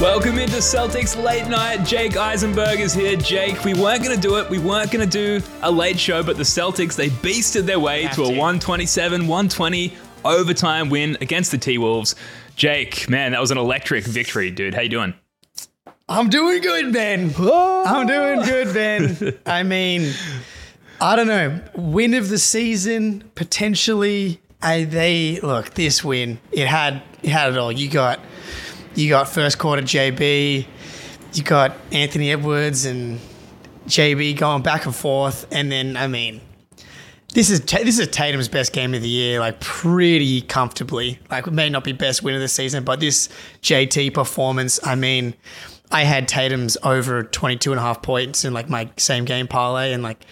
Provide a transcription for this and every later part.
Welcome into Celtics Late Night. Jake Eisenberg is here. Jake, we weren't going to do it. We weren't going to do a late show, but the Celtics, they beasted their way Have to a 127 120 overtime win against the T Wolves. Jake, man, that was an electric victory, dude. How you doing? I'm doing good, Ben. I'm doing good, Ben. I mean, I don't know. Win of the season potentially. I, they look this win. It had it had it all. You got you got first quarter JB. You got Anthony Edwards and JB going back and forth, and then I mean, this is this is Tatum's best game of the year, like pretty comfortably. Like it may not be best win of the season, but this JT performance, I mean, I had Tatum's over 22 and a half points in like my same game parlay, and like,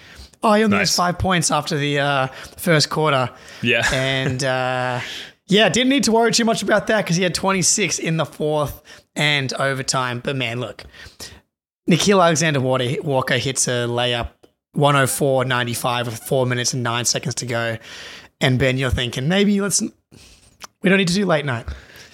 oh, he only Nice. has five points after the uh, first quarter. Yeah. and uh, yeah, didn't need to worry too much about that because he had 26 in the fourth and overtime. But man, look, Nickeil Alexander Walker, hits a layup 104.95 with four minutes and nine seconds to go. And Ben, you're thinking maybe let's. We don't need to do late night.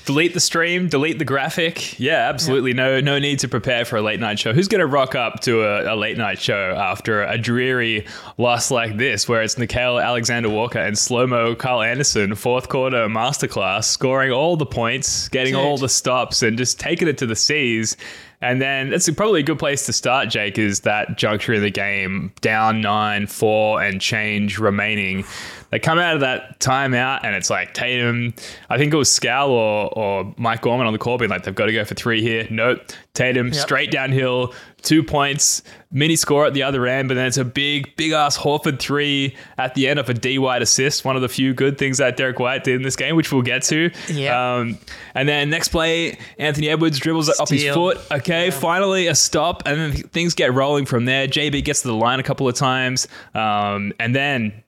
Delete the stream, delete the graphic. Yeah, absolutely. No, no need to prepare for a late night show. Who's going to rock up to a, a late night show after a dreary loss like this, where it's Nickeil Alexander Walker and slow mo Kyle Anderson, fourth quarter masterclass, scoring all the points, getting Dude. all the stops, and just taking it to the seas. And then that's probably a good place to start, Jake, is that juncture in the game, down nine, four, and change remaining. They come out of that timeout and it's like Tatum, I think it was Scal or, or Mike Gorman on the call being like, they've got to go for three here. Nope. Tatum straight downhill, two points, mini score at the other end, but then it's a big, big ass Horford three at the end of a D White assist. One of the few good things that Derek White did in this game, which we'll get to. Yeah. Um, and then next play, Anthony Edwards dribbles it up his foot. Okay, finally a stop, and then things get rolling from there. JB gets to the line a couple of times, um, and then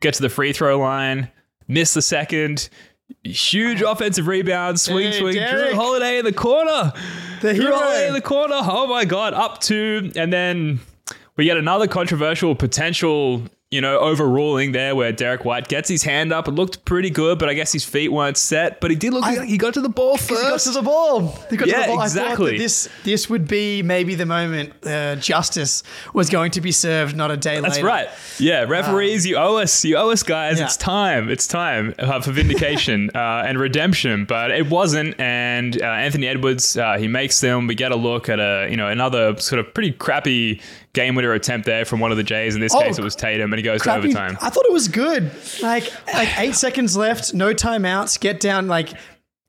get to the free throw line, miss the second. Huge offensive rebound, swing, Hey, swing. Jrue Holiday in the corner. The hero. In the corner. Oh my god, up two, and then we get another controversial potential, you know, overruling there where Derek White gets his hand up. It looked pretty good, but I guess his feet weren't set. But he did look like he got to the ball He got first. to the ball. He got to Yeah, the ball. I exactly. this this would be maybe the moment uh, justice was going to be served, not a day later. That's later. right. Yeah, referees, you owe us. You owe us, guys. Yeah. It's time. It's time uh, for vindication uh, and redemption. But it wasn't. And uh, Anthony Edwards, uh, he makes them. We get a look at a you know another sort of pretty crappy game winner attempt there from one of the Jays. In this Oh, case, it was Tatum, and he goes Crappy- to overtime. I thought it was good. Like like eight seconds left, no timeouts. Get down like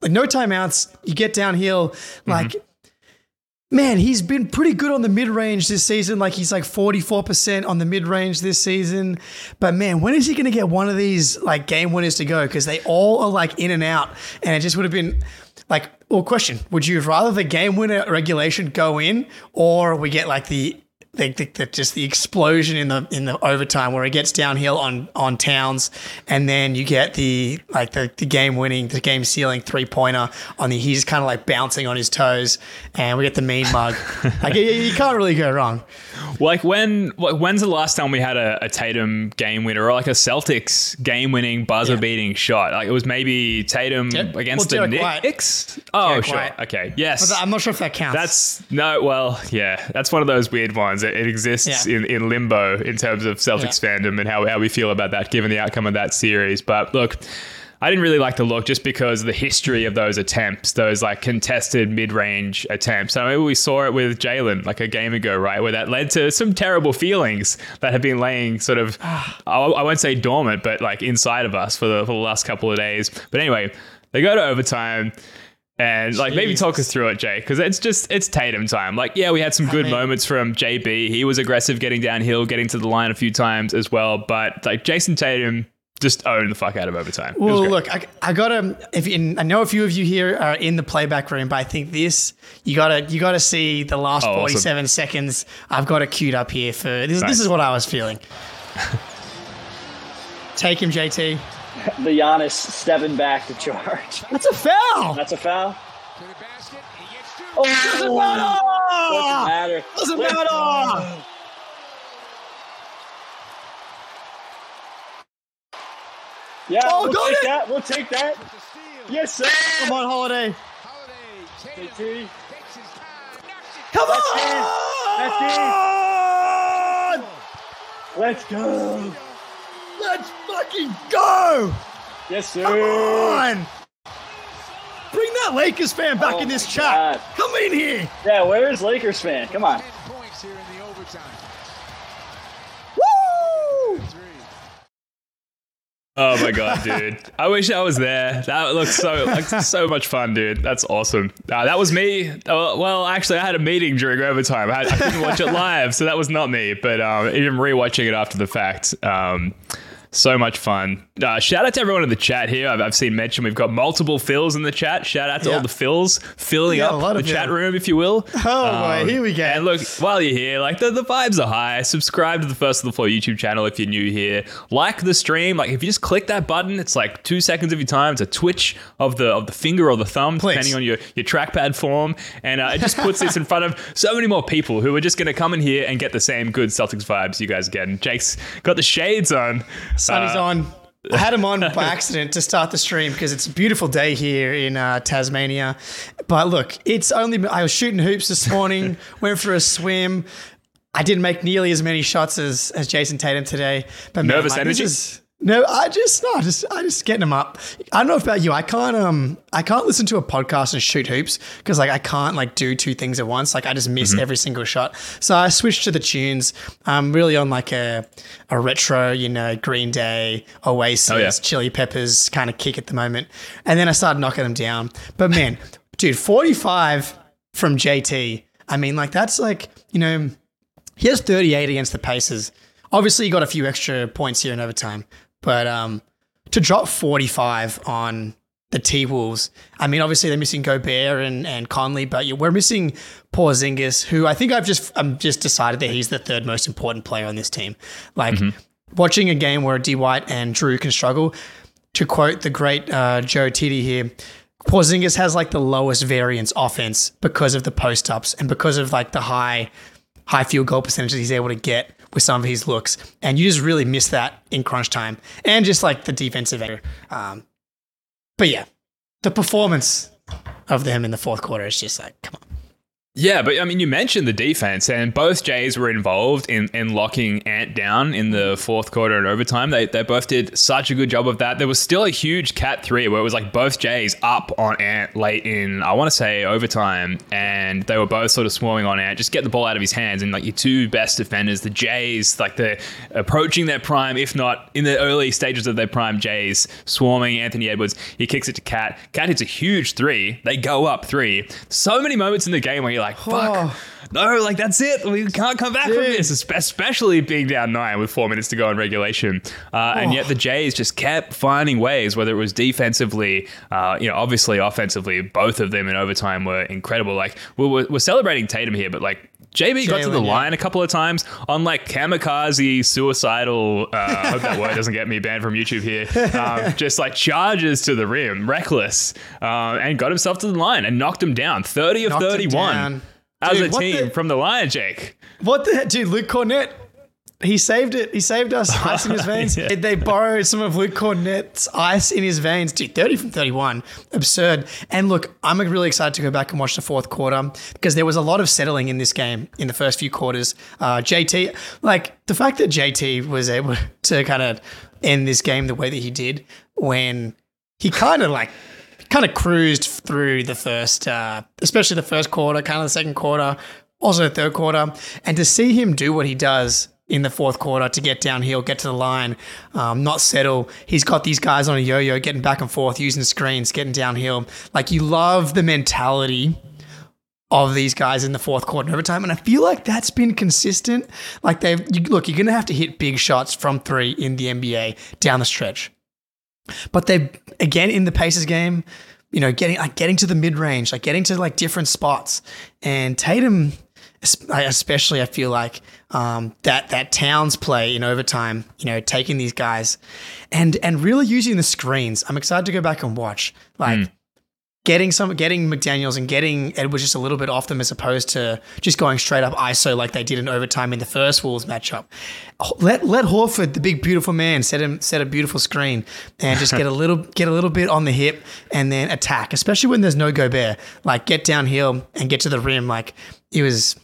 like no timeouts. You get downhill. Like Mm-hmm. man, he's been pretty good on the mid range this season. Like he's like forty four percent on the mid range this season. But man, when is he going to get one of these like game winners to go? Because they all are like in and out, and it just would have been. Like, well, question: Would you rather the game winner regulation go in, or we get like the the, the just the explosion in the in the overtime where it gets downhill on on Towns, and then you get the like the, the game winning, the game sealing three pointer on the he's kind of like bouncing on his toes, and we get the mean mug. like you, you can't really go wrong. Like when like, when's the last time we had a, a Tatum game winner or like a Celtics game winning buzzer beating shot? Like it was maybe Tatum against well, the Derek White. Knicks. Oh, Derek sure. White. Okay. Yes. But I'm not sure if that counts. That's no, well, yeah, that's one of those weird ones. It, it exists Yeah. in, in limbo in terms of Celtics Yeah. fandom and how, how we feel about that, given the outcome of that series. But look, I didn't really like the look just because of the history of those attempts, those like contested mid range attempts. I mean, we saw it with Jaylen like a game ago, right? Where that led to some terrible feelings that have been laying sort of, ah. I, I won't say dormant, but like inside of us for the, for the last couple of days. But anyway, they go to overtime. And like maybe talk us through it, Jay, because it's just it's Tatum time. Like, yeah, we had some good mean- moments from JB. He was aggressive getting downhill, getting to the line a few times as well. But like Jayson Tatum just owned the fuck out of overtime. Well, look, I, I gotta. If you, I know a few of you here are in the playback room, but I think this you gotta you gotta see the last Oh, awesome. forty seven seconds. I've got it queued up here for this. Nice. This is what I was feeling. Take him, JT. the Giannis stepping back to charge. That's a foul. That's a foul. To the basket. He gets two. Oh, Doesn't doesn't matter. matter. Doesn't matter. Yeah, Oh, we'll got take it. that. We'll take that. Yes, sir. Come on, Holiday. Holiday Tatum JT. takes his time, knocks it Come That's on! Let's go. Let's fucking go! Yes, sir. Come on! Bring that Lakers fan back Oh in this chat. God. Come in here. Yeah, where's Lakers fan? Come on. 10 points here in the overtime. Woo! Oh my god, dude! I wish I was there. That looks so like so much fun, dude. That's awesome. Uh, that was me. Uh, well, actually, I had a meeting during overtime. I, had, I couldn't watch it live, so that was not me. But um, even rewatching it after the fact, um, so much fun. Uh, shout out to everyone in the chat here. I've, I've seen mention we've got multiple fills in the chat. Shout out to Yeah. all the fills filling Yeah, up the chat room, if you will. Oh, boy, here we go. And look, while you're here, like the, the vibes are high. Subscribe to the First of the Floor YouTube channel if you're new here. Like the stream. Like if you just click that button, it's like two seconds of your time. It's a twitch of the of the finger or the thumb, Please. depending on your, your trackpad form. And uh, it just puts this in front of so many more people who are just going to come in here and get the same good Celtics vibes you guys get. And Jake's got the shades on. Sunny's Uh, on. I had him on by accident to start the stream because it's a beautiful day here in uh, Tasmania. But look, it's only I was shooting hoops this morning, went for a swim. I didn't make nearly as many shots as, as Jayson Tatum today. But man, Nervous like, this energy? is- no, I just no, I just I just getting them up. I don't know about you. I can't um I can't listen to a podcast and shoot hoops because like I can't like do two things at once. Like I just miss every single shot. So I switched to the tunes. I'm really on like a a retro, you know, Green Day, Oasis, Oh, yeah. Chili Peppers kind of kick at the moment. And then I started knocking them down. But man, dude, 45 from JT. I mean, like that's like you know he has 38 against the Pacers. Obviously, he got a few extra points here in overtime, but um, to drop 45 on the T Wolves, I mean, obviously they're missing Gobert and, and Conley, but we're missing Porzingis, who I think I've just I'm just decided that he's the third most important player on this team. Like watching a game where D White and Jrue can struggle. To quote the great uh, Joe Titi here, Porzingis has like the lowest variance offense because of the post ups and because of like the high high field goal percentage that he's able to get with some of his looks. And you just really miss that in crunch time and just like the defensive end. Um, but yeah, the performance of them in the fourth quarter is just like, come on. Yeah, but I mean, you mentioned the defense, and both Jays were involved in, in locking Ant down in the fourth quarter and overtime. They, they both did such a good job of that. There was still a huge KAT three where it was like both Jays up on Ant late in, I want to say, overtime, and they were both sort of swarming on Ant, just get the ball out of his hands. And like your two best defenders, the Jays, like they're approaching their prime, if not in the early stages of their prime, Jays swarming Anthony Edwards. He kicks it to KAT. KAT hits a huge three. They go up three. So many moments in the game where you're like, fuck. Oh. No, like that's it. We can't come back from Dude. this, especially being down nine with four minutes to go in regulation. Uh, And yet the Jays just kept finding ways, whether it was defensively, uh, you know, obviously offensively, both of them in overtime were incredible. Like we're, we're, we're celebrating Tatum here, but like JB got to the yeah. line a couple of times on like kamikaze, suicidal. Uh, I hope that word doesn't get me banned from YouTube here. Um, just like charges to the rim, reckless, uh, and got himself to the line and knocked him down. Thirty of Knocked thirty-one as Dude, a team the- from the Lion, Jake. What the heck, dude? Luke Kornet, he saved it. He saved us. Ice in his veins. Yeah. They borrowed some of Luke Kornet's ice in his veins. Dude, 30 from 31. Absurd. And look, I'm really excited to go back and watch the fourth quarter because there was a lot of settling in this game in the first few quarters. Uh, JT, like the fact that JT was able to kind of end this game the way that he did when he kind of like kind of cruised through the first, uh, especially the first quarter, kind of the second quarter, also the third quarter, and to see him do what he does in the fourth quarter to get downhill, get to the line, um, not settle. He's got these guys on a yo-yo, getting back and forth, using screens, getting downhill. Like you love the mentality of these guys in the fourth quarter and overtime. And I feel like that's been consistent. Like they've you, look, you're gonna have to hit big shots from three in the NBA down the stretch. But they again in the Pacers game, you know, getting like getting to the mid range, like getting to like different spots. And Tatum, especially, I feel like um, that that Towns play in overtime, you know, taking these guys and and really using the screens. I'm excited to go back and watch. Like getting some getting McDaniels and getting Edwards just a little bit off them as opposed to just going straight up ISO like they did in overtime in the first Wolves matchup. Let let Horford, the big beautiful man, set him set a beautiful screen and just get a little get a little bit on the hip and then attack, especially when there's no Gobert. Like get downhill and get to the rim. Like it was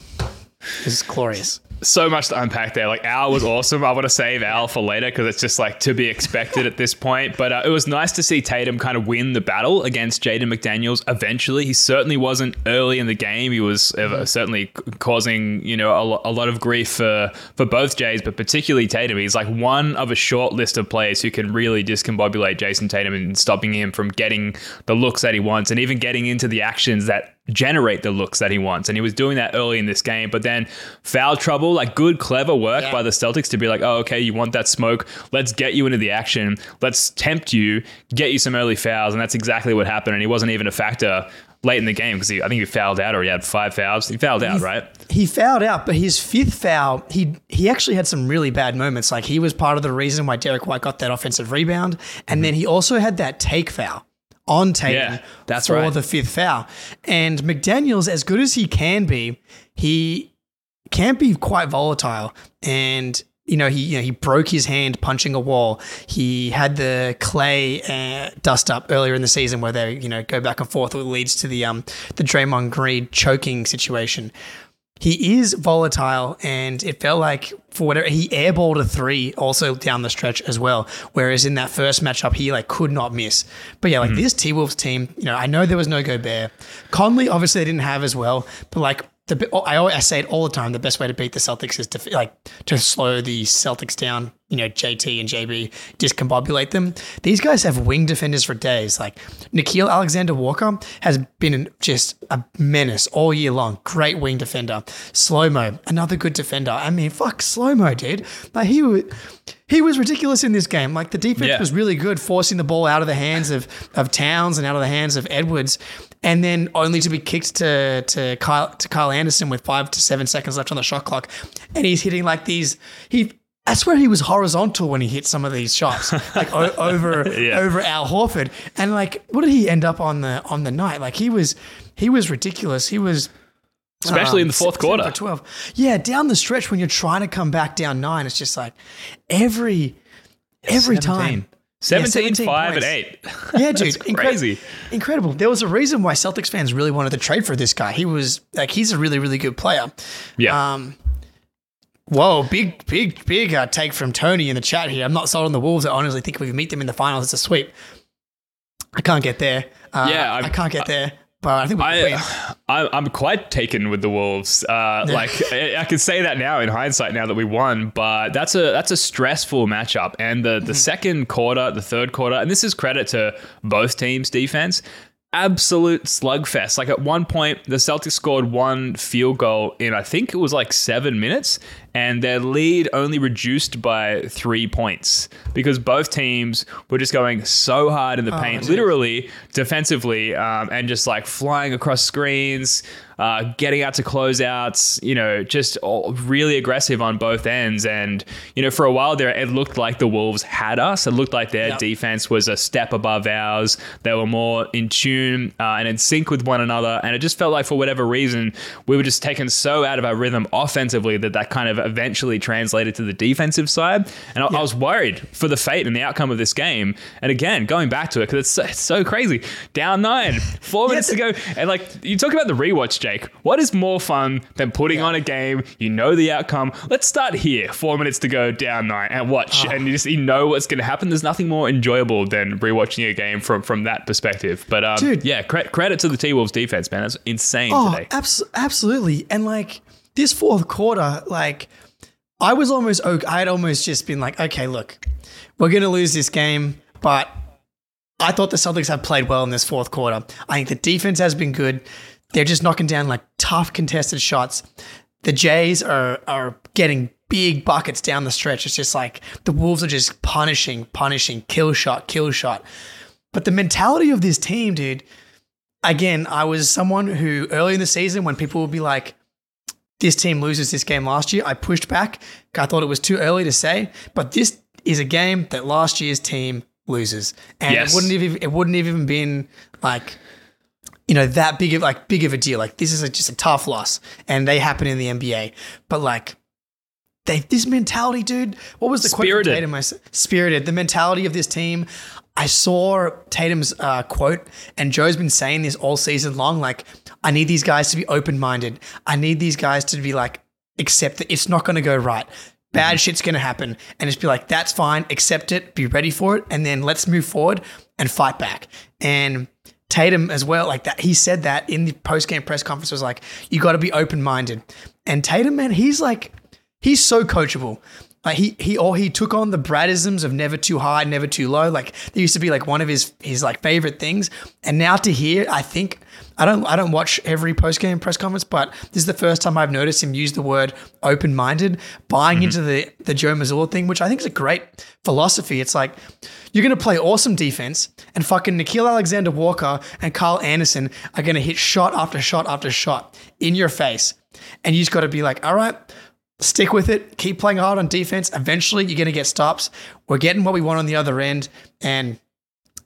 it was glorious so much to unpack there. Like Al was awesome. I want to save Al for later because it's just like to be expected at this point. But uh, it was nice to see Tatum kind of win the battle against Jaden McDaniels. Eventually, he certainly wasn't early in the game. He was uh, certainly causing you know a, lo- a, lot of grief for for both Jays, but particularly Tatum. He's like one of a short list of players who can really discombobulate Jayson Tatum and stopping him from getting the looks that he wants and even getting into the actions that generate the looks that he wants. And he was doing that early in this game. But then foul trouble, like good, clever work yeah. by the Celtics to be like, oh, okay, you want that smoke. Let's get you into the action. Let's tempt you, get you some early fouls. And that's exactly what happened. And he wasn't even a factor late in the game because I think he fouled out or he had five fouls. He fouled out, he, right? He fouled out, but his fifth foul, he he actually had some really bad moments. Like he was part of the reason why Derek White got that offensive rebound. And mm-hmm. then he also had that take foul on Tatum yeah, that's for right. the fifth foul. And McDaniels, as good as he can be, he can be quite volatile. And you know, he you know, he broke his hand punching a wall. He had the Klay uh, dust up earlier in the season where they you know go back and forth, which leads to the um the Draymond Green choking situation he is volatile and it felt like for whatever he airballed a three also down the stretch as well whereas in that first matchup he like could not miss but yeah like mm-hmm. this T-Wolves team you know I know there was no Gobert Conley obviously they didn't have as well but like the I always I say it all the time. The best way to beat the Celtics is to like to slow the Celtics down. You know, JT and JB discombobulate them. These guys have wing defenders for days. Like Nickeil Alexander Walker has been just a menace all year long. Great wing defender. Slow mo, another good defender. I mean, fuck slow mo, dude. Like he was. He was ridiculous in this game. Like the defense yeah. was really good, forcing the ball out of the hands of, of Towns and out of the hands of Edwards and then only to be kicked to to Kyle to Kyle Anderson with five to seven seconds left on the shot clock, and he's hitting like these. He I swear he was horizontal when he hit some of these shots, like o- over yeah. over Al Horford, and like what did he end up on the on the night? Like he was he was ridiculous. He was. Especially um, in the fourth quarter. 12. Yeah, down the stretch when you're trying to come back down nine, it's just like every every 17. time 17, yeah, 17 5 points. and 8. Yeah, dude. Incre- crazy. Incredible. There was a reason why Celtics fans really wanted to trade for this guy. He was like, he's a really, really good player. Yeah. Um, whoa, big, big, big uh, take from Tony in the chat here. I'm not sold on the Wolves. I honestly think if we meet them in the finals, it's a sweep. I can't get there. Uh, yeah, I'm, I can not get there but I think I, am quite taken with the Wolves. Uh, like I, I can say that now in hindsight, now that we won. But that's a that's a stressful matchup. And the the mm-hmm. second quarter, the third quarter, and this is credit to both teams' defense absolute slugfest. Like at one point, the Celtics scored one field goal in I think it was like seven minutes, and their lead only reduced by three points because both teams were just going so hard in the oh, paint, geez. literally defensively, um, and just like flying across screens, uh, getting out to closeouts, you know, just really aggressive on both ends. And, you know, for a while there, it looked like the Wolves had us. It looked like their yep. defense was a step above ours. They were more in tune uh, and in sync with one another. And it just felt like, for whatever reason, we were just taken so out of our rhythm offensively that that kind of eventually translated to the defensive side. And I, I was worried for the fate and the outcome of this game. And again, going back to it, because it's, so, it's so crazy. Down nine, four minutes to go. And like, you talk about the rewatch, Jake. What is more fun than putting yeah. on a game? You know the outcome. Let's start here. Four minutes to go, down nine, and watch, oh. and you just you know what's going to happen. There's nothing more enjoyable than rewatching a game from from that perspective. But um, dude, yeah, cre- credit to the T Wolves defense, man. That's insane oh, today. Abs- absolutely, and like this fourth quarter, like I was almost, okay. I had almost just been like, okay, look, we're to lose this game, but I thought the Celtics have played well in this fourth quarter. I think the defense has been good. They're just knocking down like tough contested shots. The Jays are are getting big buckets down the stretch. It's just like the Wolves are just punishing, punishing, kill shot, kill shot. But the mentality of this team, dude, again, I was someone who early in the season when people would be like, this team loses this game last year, I pushed back. I thought it was too early to say, but this is a game that last year's team loses. And yes. it wouldn't have it wouldn't have even been like you know, that big of like big of a deal. Like this is a, just a tough loss, and they happen in the NBA. But like, they this mentality, dude. What was the quote Spirited. from Tatum? I s- Spirited. The mentality of this team. I saw Tatum's uh, quote, and Joe's been saying this all season long. Like, I need these guys to be open minded. I need these guys to be like, accept that it's not going to go right. Bad shit's going to happen, and just be like, that's fine. Accept it. Be ready for it, and then let's move forward and fight back. And Tatum as well, like that. He said that in the post game press conference was like, you got to be open minded. And Tatum, man, he's like, he's so coachable. Like he he or he took on the Bradisms of never too high, never too low. Like they used to be like one of his his like favorite things. And now to hear, I think I don't I don't watch every post game press conference, but this is the first time I've noticed him use the word open minded, buying into the the Joe Mazzulla thing, which I think is a great philosophy. It's like you're gonna play awesome defense, and fucking Nickeil Alexander Walker and Kyle Anderson are gonna hit shot after shot after shot in your face, and you just got to be like, all right stick with it, keep playing hard on defense. Eventually, you're going to get stops. We're getting what we want on the other end, and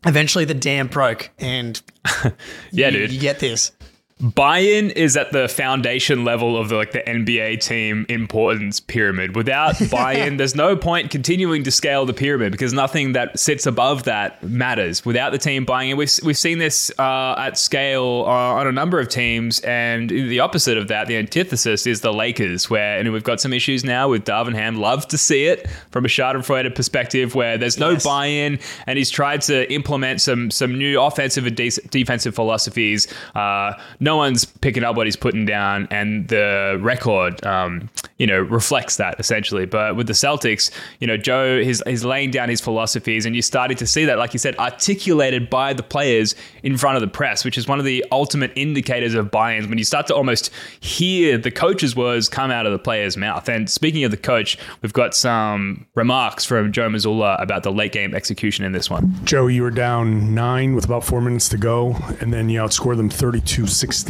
eventually the dam broke, and Yeah, you, dude. you get this. Buy-in is at the foundation level of the, like the NBA team importance pyramid. Without buy-in, there's no point continuing to scale the pyramid because nothing that sits above that matters. Without the team buying in, we've we've seen this uh, at scale uh, on a number of teams, and the opposite of that, the antithesis, is the Lakers, where and we've got some issues now with Darvin Ham. Love to see it from a Schadenfreude perspective, where there's no Yes. buy-in, and he's tried to implement some some new offensive and de- defensive philosophies. Uh, no one's picking up what he's putting down, and the record, um, you know, reflects that essentially. But with the Celtics, you know, Joe he's, he's laying down his philosophies, and you started to see that, like you said, articulated by the players in front of the press, which is one of the ultimate indicators of buy-ins when you start to almost hear the coach's words come out of the player's mouth. And speaking of the coach, we've got some remarks from Joe Mazzulla about the late game execution in this one. Joe, you were down nine with about four minutes to go, and then you outscored them 32 16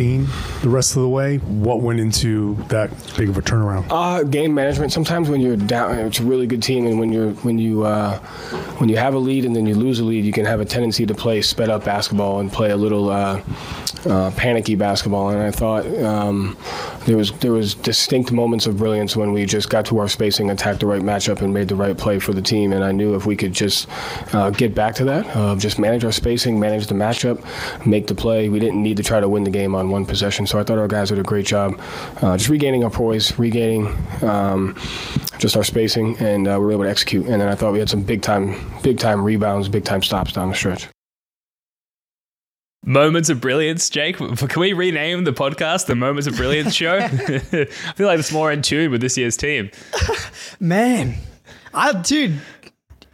the rest of the way. What went into that big of a turnaround? Uh, game management. Sometimes when you're down, it's a really good team, and when you're when you uh, when you have a lead and then you lose a lead, you can have a tendency to play sped up basketball and play a little uh, uh, panicky basketball. And I thought um, there was there was distinct moments of brilliance when we just got to our spacing, attacked the right matchup, and made the right play for the team. And I knew if we could just uh, get back to that, uh, just manage our spacing, manage the matchup, make the play. We didn't need to try to win the game on one possession. So I thought our guys did a great job, uh, just regaining our poise, regaining um, just our spacing, and uh, we were able to execute. And then I thought we had some big time, big time rebounds, big time stops down the stretch. Moments of Brilliance, Jake. Can we rename the podcast the Moments of Brilliance Show? I feel like it's more in tune with this year's team. Man, I dude,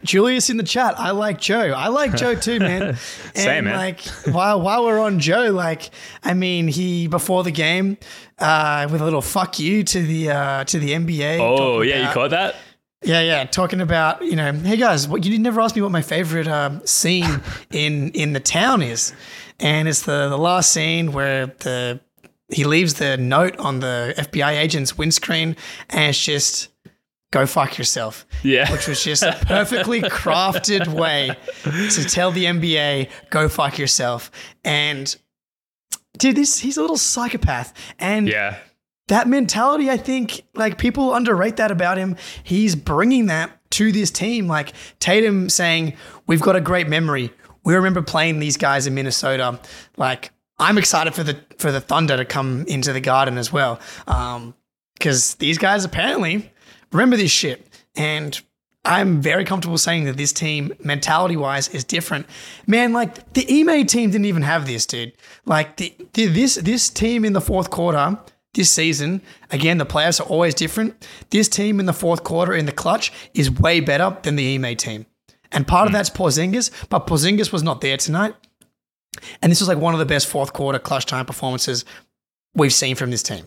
Julius in the chat. I like Joe. I like Joe too, man. And Same, man. like while while we're on Joe, like I mean, he before the game, uh, with a little fuck you to the uh, to the NBA. Oh, yeah, you caught that? Yeah, yeah, talking about you know, hey guys, what you never asked me what my favorite uh, scene in in the town is, and it's the the last scene where the he leaves the note on the FBI agent's windscreen, and it's just go fuck yourself. Yeah. which was just a perfectly crafted way to tell the NBA go fuck yourself, and dude, this he's a little psychopath, and Yeah. that mentality, I think, like people underrate that about him. He's bringing that to this team. Like Tatum saying, "We've got a great memory. We remember playing these guys in Minnesota." Like I'm excited for the for the Thunder to come into the Garden as well, um, because these guys apparently remember this shit, and I'm very comfortable saying that this team, mentality wise, is different. Man, like the Ime team didn't even have this, dude. Like the, the this this team in the fourth quarter this season, again, the players are always different. This team in the fourth quarter in the clutch is way better than the Ime team. And part of hmm. that's Porzingis, but Porzingis was not there tonight. And this was like one of the best fourth quarter clutch time performances we've seen from this team.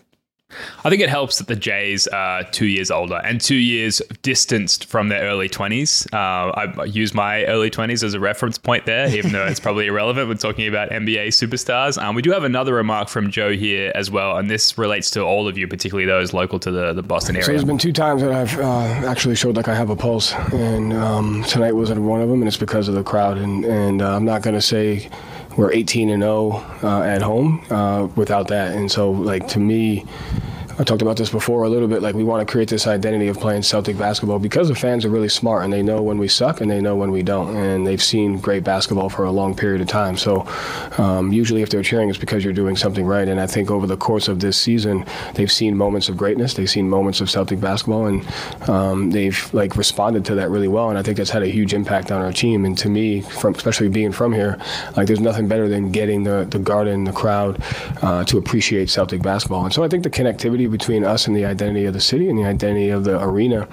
I think it helps that the Jays are two years older and two years distanced from their early 20s. Uh, I use my early 20s as a reference point there, even though it's probably irrelevant when talking about NBA superstars. Um, we do have another remark from Joe here as well, and this relates to all of you, particularly those local to the, the Boston area. So there's been two times that I've uh, actually showed like I have a pulse, and um, tonight wasn't one of them, and it's because of the crowd. And and uh, I'm not going to say we're 18 and 0 uh, at home uh, without that. And so, like to me, I talked about this before a little bit. Like we want to create this identity of playing Celtic basketball because the fans are really smart and they know when we suck and they know when we don't, and they've seen great basketball for a long period of time. So um, usually, if they're cheering, it's because you're doing something right. And I think over the course of this season, they've seen moments of greatness, they've seen moments of Celtic basketball, and um, they've like responded to that really well. And I think that's had a huge impact on our team. And to me, from especially being from here, like there's nothing better than getting the the garden, the crowd, uh, to appreciate Celtic basketball. And so I think the connectivity between us and the identity of the city and the identity of the arena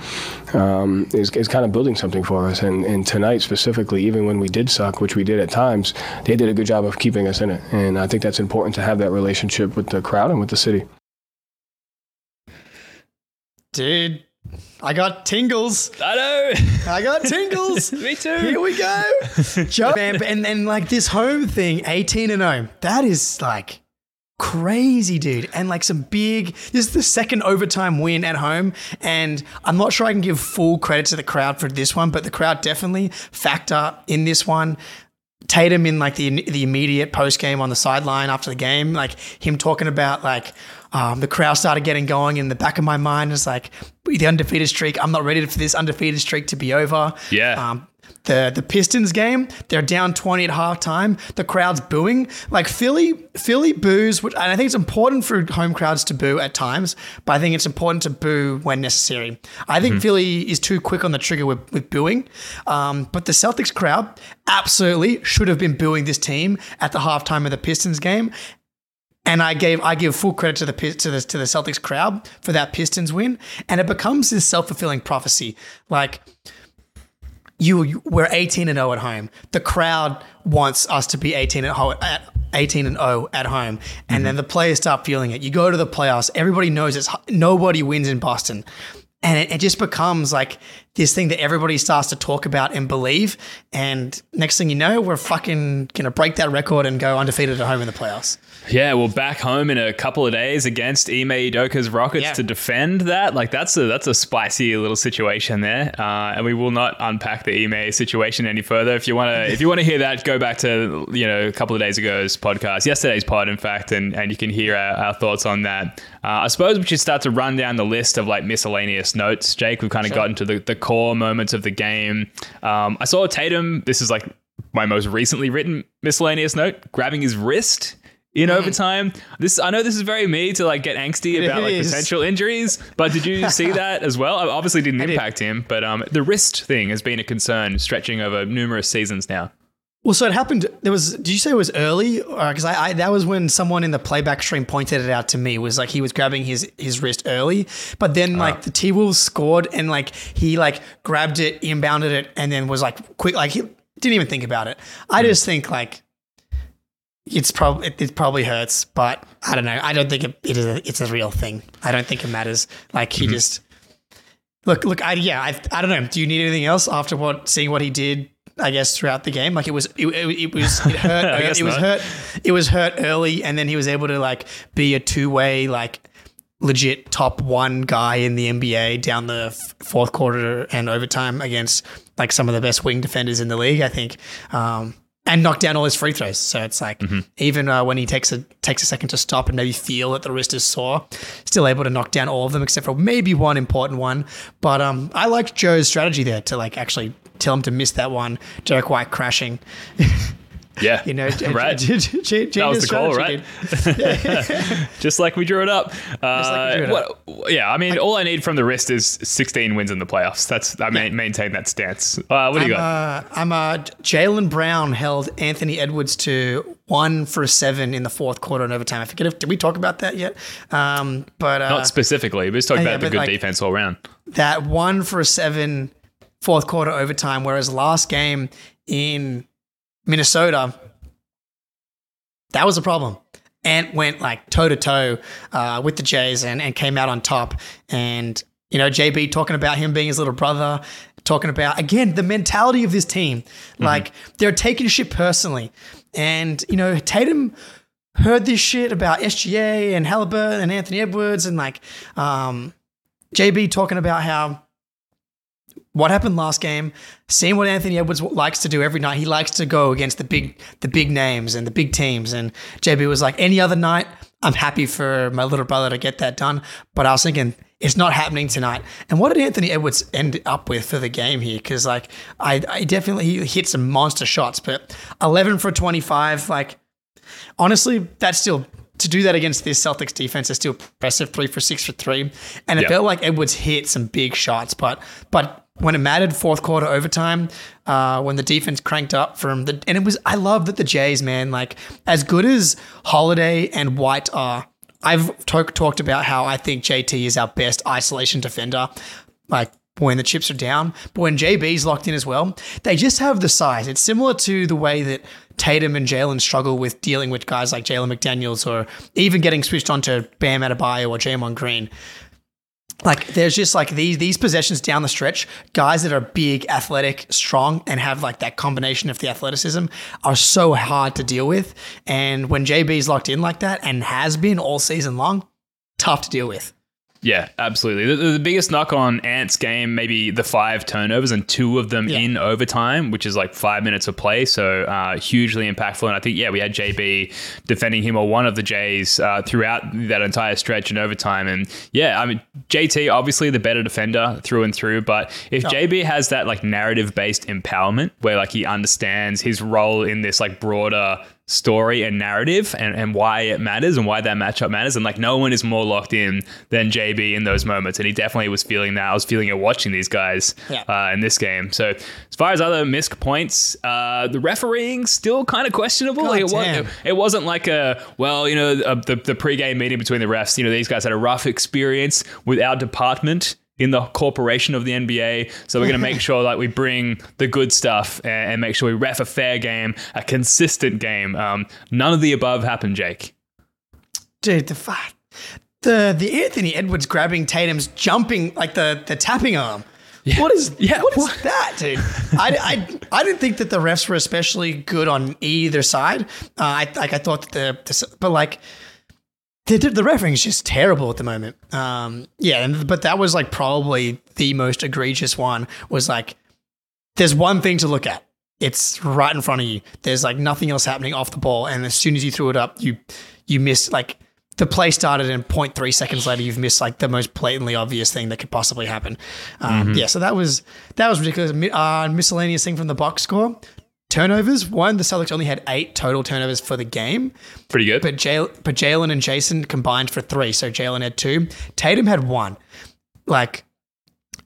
um, is, is kind of building something for us. And, and tonight specifically, even when we did suck, which we did at times, they did a good job of keeping us in it. And I think that's important to have that relationship with the crowd and with the city. Dude, I got tingles. I know. I got tingles. Me too. Here we go. Joe, man, and then like this home thing, 18 and 0. That is like crazy, dude. And like some big, this is the second overtime win at home. And I'm not sure I can give full credit to the crowd for this one, but the crowd definitely factor in this one. Tatum in like the the immediate post game on the sideline after the game, like him talking about like um, the crowd started getting going. In the back of my mind, is like the undefeated streak. I'm not ready for this undefeated streak to be over. Yeah. Um, the the Pistons game, they're down 20 at halftime. The crowd's booing. Like Philly, Philly boos, which, and I think it's important for home crowds to boo at times, but I think it's important to boo when necessary. I think Philly is too quick on the trigger with, with booing. Um, but the Celtics crowd absolutely should have been booing this team at the halftime of the Pistons game. And I gave I give full credit to the to the to the Celtics crowd for that Pistons win, and it becomes this self fulfilling prophecy. Like you, you- we're 18 and 0 at home. The crowd wants us to be 18 at home at 18 and 0 at home. And mm-hmm. then the players start feeling it. You go to the playoffs, everybody knows it's nobody wins in Boston. And it, it just becomes like this thing that everybody starts to talk about and believe. And next thing you know, we're fucking gonna break that record and go undefeated at home in the playoffs. Yeah, well, back home in a couple of days against Ime Udoka's Rockets Yeah. to defend that. Like that's a that's a spicy little situation there, uh, and we will not unpack the Ime situation any further. If you want to, if you want to hear that, go back to you know a couple of days ago's podcast, yesterday's pod, in fact, and and you can hear our, our thoughts on that. Uh, I suppose we should start to run down the list of like miscellaneous notes. Jake, we've kind of gotten to the, the core moments of the game. Um, I saw Tatum. This is like my most recently written miscellaneous note, grabbing his wrist in overtime. This I know this is very me to like get angsty about like potential injuries, but did you see that as well? It obviously didn't did. impact him, but um, the wrist thing has been a concern stretching over numerous seasons now. Well, so it happened. There was. Did you say it was early? Uh, because I, I that was when someone in the playback stream pointed it out to me. Was like he was grabbing his his wrist early, but then uh-huh. like the T Wolves scored and like he like grabbed it, inbounded it, and then was like quick. Like he didn't even think about it. I hmm. just think like it's probably it, it probably hurts, but I don't know. I don't think it, it is. A, it's a real thing. I don't think it matters. Like he mm-hmm. just look look. I yeah. I I don't know. Do you need anything else after what seeing what he did? I guess throughout the game, like it was, it, it, it was, it hurt. I guess it was not. hurt. It was hurt early, and then he was able to like be a two way, like legit top one guy in the NBA down the f- fourth quarter and overtime against like some of the best wing defenders in the league. I think, um, and knock down all his free throws. So it's like Mm-hmm. even uh, when he takes a takes a second to stop and maybe feel that the wrist is sore, still able to knock down all of them except for maybe one important one. But um, I like Joe's strategy there to like actually tell him to miss that one. Derek White crashing. Yeah, You know, right. that was the call, right? Just like we drew it up. like drew it Uh, what- yeah, I mean, all I need from the wrist is 16 wins in the playoffs. That's I ma- maintain that stance. Uh, what do you got? Uh, I'm uh, Jaylen Brown held Anthony Edwards to one for seven in the fourth quarter and overtime. I forget if did we talk about that yet? Um, but uh, Not specifically, We just talking yeah, about the good like- defense all around. that one for seven fourth quarter overtime, whereas last game in Minnesota, that was a problem. Ant went like toe to toe uh, with the Jays and, and came out on top. And, you know, JB talking about him being his little brother, talking about, again, the mentality of this team. Like, they're taking shit personally. And, you know, Tatum heard this shit about SGA and Halliburton and Anthony Edwards and like um, JB talking about how what happened last game, seeing what Anthony Edwards likes to do every night. He likes to go against the big the big names and the big teams. And JB was like, any other night, I'm happy for my little brother to get that done. But I was thinking, it's not happening tonight. And what did Anthony Edwards end up with for the game here? Because like I, I definitely he hit some monster shots, but 11 for 25, like honestly, that's still to do that against this Celtics defense is still impressive. Three for six for three, and it Yeah. felt like Edwards hit some big shots, but but when it mattered, fourth quarter overtime, uh, when the defense cranked up from the and it was I love that the Jays man like as good as Holiday and White are. I've talk, talked about how I think JT is our best isolation defender. Like when the chips are down. But when JB's locked in as well, they just have the size. It's similar to the way that Tatum and Jaylen struggle with dealing with guys like Jalen McDaniels or even getting switched on to Bam Adebayo or Jamon Green. Like there's just like these these possessions down the stretch, guys that are big, athletic, strong, and have like that combination of the athleticism are so hard to deal with. And when JB's locked in like that and has been all season long, tough to deal with. Yeah, absolutely. The, the biggest knock on Ant's game, maybe the five turnovers and two of them Yeah. in overtime, which is like five minutes of play. So uh, hugely impactful. And I think, yeah, we had JB defending him or one of the Jays uh, throughout that entire stretch in overtime. And yeah, I mean, JT, obviously the better defender through and through. But if JB has that like narrative based empowerment where like he understands his role in this like broader story and narrative and, and why it matters and why that matchup matters. And like no one is more locked in than JB in those moments. And he definitely was feeling that. I was feeling it watching these guys Yeah. uh, in this game. So as far as other missed points, uh, the refereeing still kind of questionable. Like it, was, it wasn't like a, well, you know, uh, the, the pregame meeting between the refs, you know, these guys had a rough experience with our department in the corporation of the NBA. So we're going to make sure that we bring the good stuff and, and make sure we ref a fair game, a consistent game. Um, none of the above happened, Jake. Dude, the fuck. The the Anthony Edwards grabbing Tatum's jumping like the the tapping arm. What is Yeah, What is that, dude? I, I, I didn't think that the refs were especially good on either side. Uh, I like I thought that the, the but like the the refereeing is just terrible at the moment. Um, yeah, and, but that was like probably the most egregious one. Was like there's one thing to look at. It's right in front of you. There's like nothing else happening off the ball, and as soon as you threw it up, you you missed like the play started and 0.3 seconds later you've missed like the most blatantly obvious thing that could possibly happen. Um, Yeah, so that was that was ridiculous. Uh, miscellaneous thing from the box score. Turnovers. One, the Celtics only had eight total turnovers for the game, Pretty good. but Jal- but Jaylen and Jayson combined for three. So Jaylen had two. Tatum had one. Like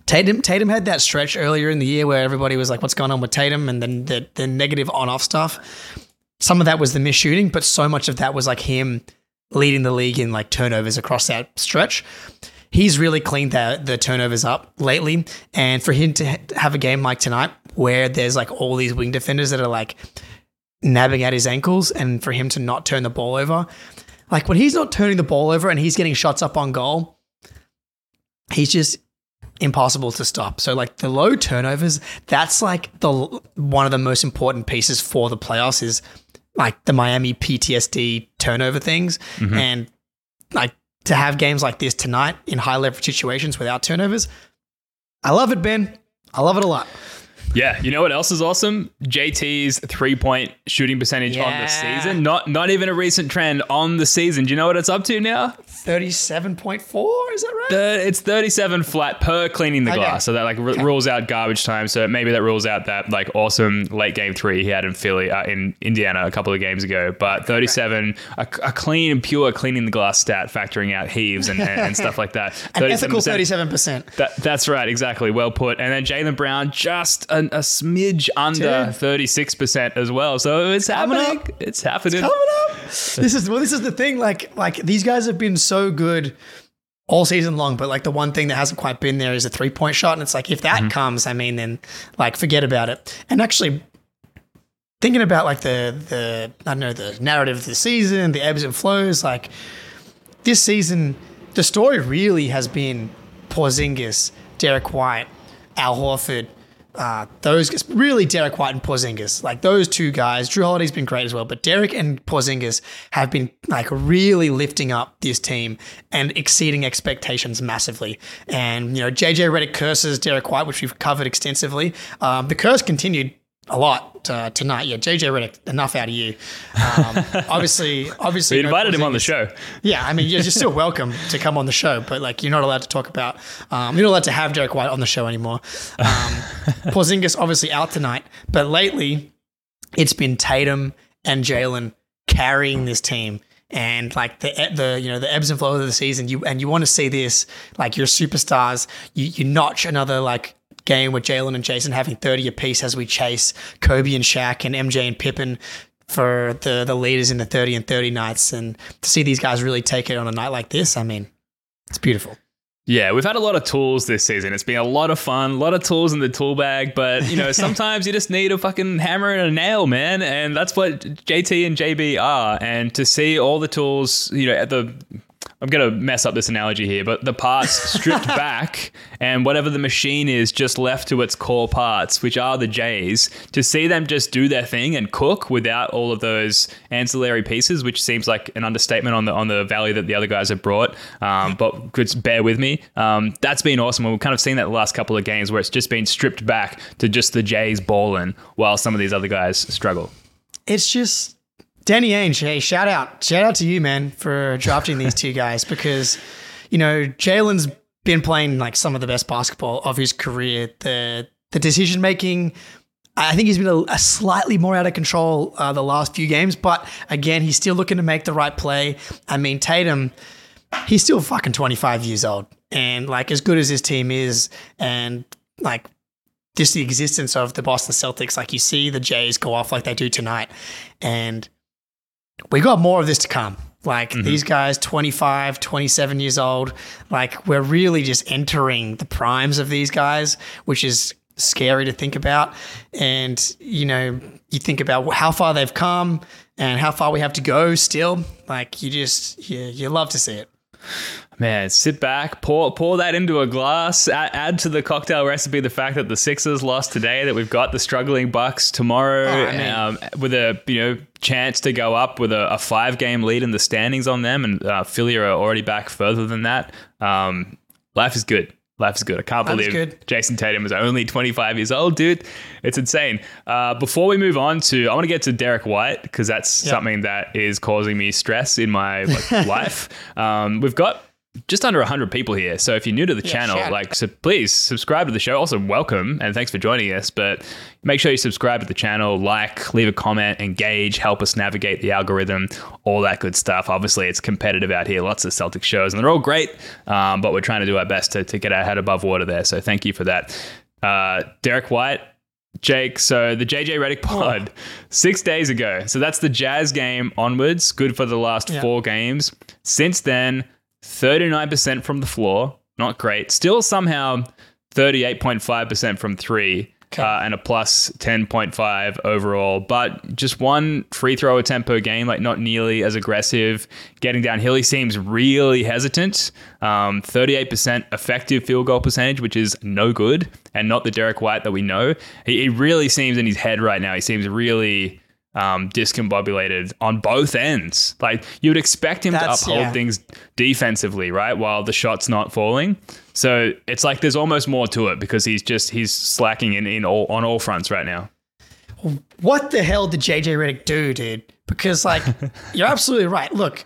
Tatum, Tatum had that stretch earlier in the year where everybody was like, "What's going on with Tatum?" And then the the negative on off stuff. Some of that was the miss shooting, but so much of that was like him leading the league in like turnovers across that stretch. He's really cleaned the, the turnovers up lately, and for him to ha- have a game like tonight where there's like all these wing defenders that are like nabbing at his ankles, and for him to not turn the ball over, like when he's not turning the ball over and he's getting shots up on goal, he's just impossible to stop. So like the low turnovers, that's like the one of the most important pieces for the playoffs is like the Miami PTSD turnover things mm-hmm. and like to have games like this tonight in high leverage situations without turnovers. I love it, Ben. I love it a lot. Yeah, you know what else is awesome? JT's three point shooting percentage on the season. Not not even a recent trend on the season. Do you know what it's up to now? 37.4, is that right? The, it's 37 flat per cleaning the Okay. glass. So that like r- rules out garbage time. So maybe that rules out that like awesome late game three he had in Philly, uh, in Indiana a couple of games ago. But 37, a, a clean and pure cleaning the glass stat, factoring out heaves and, and, and stuff like that. An ethical 37%. 37%. That's right, exactly. Well put. And then Jaylen Brown just a, a smidge under thirty six percent as well. So it's Coming happening. up. It's happening. coming up. This is well, this is the thing. Like, like these guys have been so good all season long, but like the one thing that hasn't quite been there is a three point shot. And it's like if that mm-hmm. comes, I mean, then like forget about it. And actually, thinking about like the the I don't know the narrative of the season, the ebbs and flows, like this season, the story really has been Porzingis, Derek White, Al Horford, uh, those it's really Derek White and Porzingis, like those two guys. Jrue Holiday's been great as well, but Derek and Porzingis have been like really lifting up this team and exceeding expectations massively. And you know, JJ Redick curses Derek White, which we've covered extensively. Um, the curse continued a lot uh, tonight. Yeah, JJ Redick, enough out of you. Um, obviously, obviously, We no invited him on the show. Yeah, I mean, you're, you're still welcome to come on the show, but like, you're not allowed to talk about. Um, you're not allowed to have Derek White on the show anymore. Um, Porzingis obviously out tonight, but lately it's been Tatum and Jaylen carrying this team. And like the the you know the ebbs and flows of the season, you and you want to see this like your superstars. You you notch another like game with Jaylen and Jayson having thirty apiece as we chase Kobe and Shaq and MJ and Pippen for the the leaders in the 30 and 30 nights and to see these guys really take it on a night like this i mean it's beautiful Yeah, we've had a lot of tools this season. It's been a lot of fun, a lot of tools in the tool bag, but you know, sometimes you just need a fucking hammer and a nail, man. And that's what JT and JB are. And to see all the tools, you know, at the I'm gonna mess up this analogy here, but the parts stripped back and whatever the machine is just left to its core parts, which are the J's, to see them just do their thing and cook without all of those ancillary pieces, which seems like an understatement on the on the value that the other guys have brought. Um, but just bear with me. Um, that's been awesome. And we've kind of seen that the last couple of games where it's just been stripped back to just the J's balling while some of these other guys struggle. it's just danny ainge hey shout out shout out to you man for drafting these two guys because you know jaylen's been playing like some of the best basketball of his career the the decision making I think he's been a, a slightly more out of control uh, the last few games, but again, he's still looking to make the right play. I mean, Tatum, he's still fucking 25 years old. And like, as good as his team is, and like, just the existence of the Boston Celtics, like, you see the Jays go off like they do tonight. And we got more of this to come. Like, mm-hmm. these guys, 25, 27 years old, like, we're really just entering the primes of these guys, which is scary to think about. And, you know, you think about how far they've come and how far we have to go still. Like, you just, you, you love to see it. Man, sit back, pour pour that into a glass. Add, add to the cocktail recipe the fact that the Sixers lost today, that we've got the struggling Bucks tomorrow, Oh, I mean- um, with a you know chance to go up with a, a five game lead in the standings on them, and uh, Philly are already back further than that. Um, life is good. Life is good. I can't believe good. Jayson Tatum is only 25 years old, dude. It's insane. Uh, before we move on to, I want to get to Derek White because that's something that is causing me stress in my like, life. Um, we've got just under 100 people here. So if you're new to the channel, shout. like, so please subscribe to the show. Also, welcome and thanks for joining us. But make sure you subscribe to the channel, like, leave a comment, engage, help us navigate the algorithm, all that good stuff. Obviously, it's competitive out here. Lots of Celtic shows, and they're all great. Um, but we're trying to do our best to, to get our head above water there. So thank you for that. Uh, Derek White, Jake, so the JJ Redick pod six days ago. So that's the Jazz game onwards. Good for the last Yeah. four games. Since then, 39% from the floor. Not great. Still somehow 38.5% from three. Uh, and a plus 10.5 overall, but just one free throw attempt per game, like not nearly as aggressive. Getting downhill, he seems really hesitant. Um, 38% effective field goal percentage, which is no good, and not the Derek White that we know. He, he really seems in his head right now. He seems really um, discombobulated on both ends. Like you would expect him That's- to uphold yeah. things defensively, right? While the shot's not falling. So it's like there's almost more to it because he's just he's slacking in, in all on all fronts right now. what the hell did JJ Redick do, dude? Because like you're absolutely right. Look,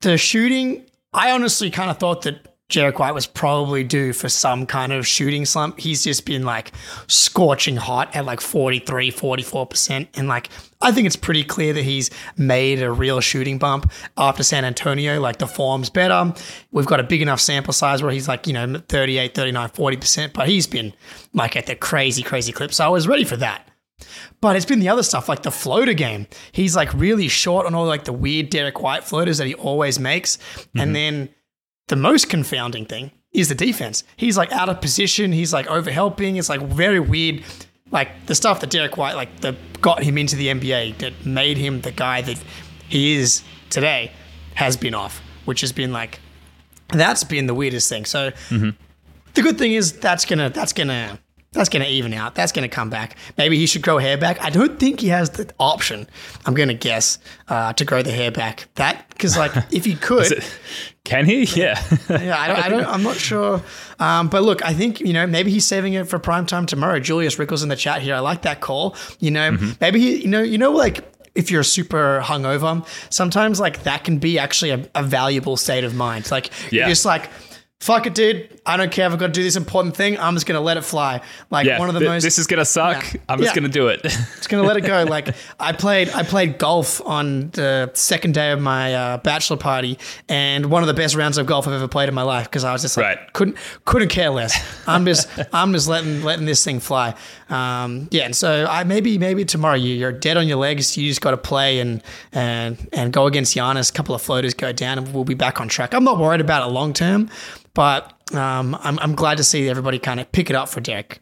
the shooting, I honestly kind of thought that Derek White was probably due for some kind of shooting slump. He's just been like scorching hot at like 43, 44%. And like, I think it's pretty clear that he's made a real shooting bump after San Antonio. Like, the form's better. We've got a big enough sample size where he's like, you know, 38, 39, 40%, but he's been like at the crazy, crazy clip. So I was ready for that. But it's been the other stuff, like the floater game. He's like really short on all like the weird Derek White floaters that he always makes. And mm-hmm. then the most confounding thing is the defense. He's like out of position. He's like overhelping. It's like very weird. Like the stuff that Derek White like that got him into the NBA that made him the guy that he is today has been off, which has been like that's been the weirdest thing. So mm-hmm. the good thing is that's gonna that's gonna That's going to even out. That's going to come back. Maybe he should grow hair back. I don't think he has the option. I'm going to guess uh, to grow the hair back. That because like if he could, Can he? Yeah. yeah, I don't, I don't. I'm not sure. Um, but look, I think you know maybe he's saving it for prime time tomorrow. Julius Rickles in the chat here. I like that call. You know, Mm-hmm. maybe he. You know, you know, like if you're super hungover, sometimes like that can be actually a, a valuable state of mind. Like you're just like. Fuck it, dude. I don't care if I've got to do this important thing. I'm just gonna let it fly. Like Yeah. one of the Th- most. this is gonna suck. Yeah. I'm just Yeah. gonna do it. just gonna let it go. Like I played, I played golf on the second day of my uh, bachelor party, and one of the best rounds of golf I've ever played in my life because I was just like Right. couldn't couldn't care less. I'm just I'm just letting letting this thing fly. Um, yeah, and so I maybe maybe tomorrow you you're dead on your legs. You just got to play and and and go against Giannis. A couple of floaters go down, and we'll be back on track. I'm not worried about it long term, but um, I'm I'm glad to see everybody kind of pick it up for Derek.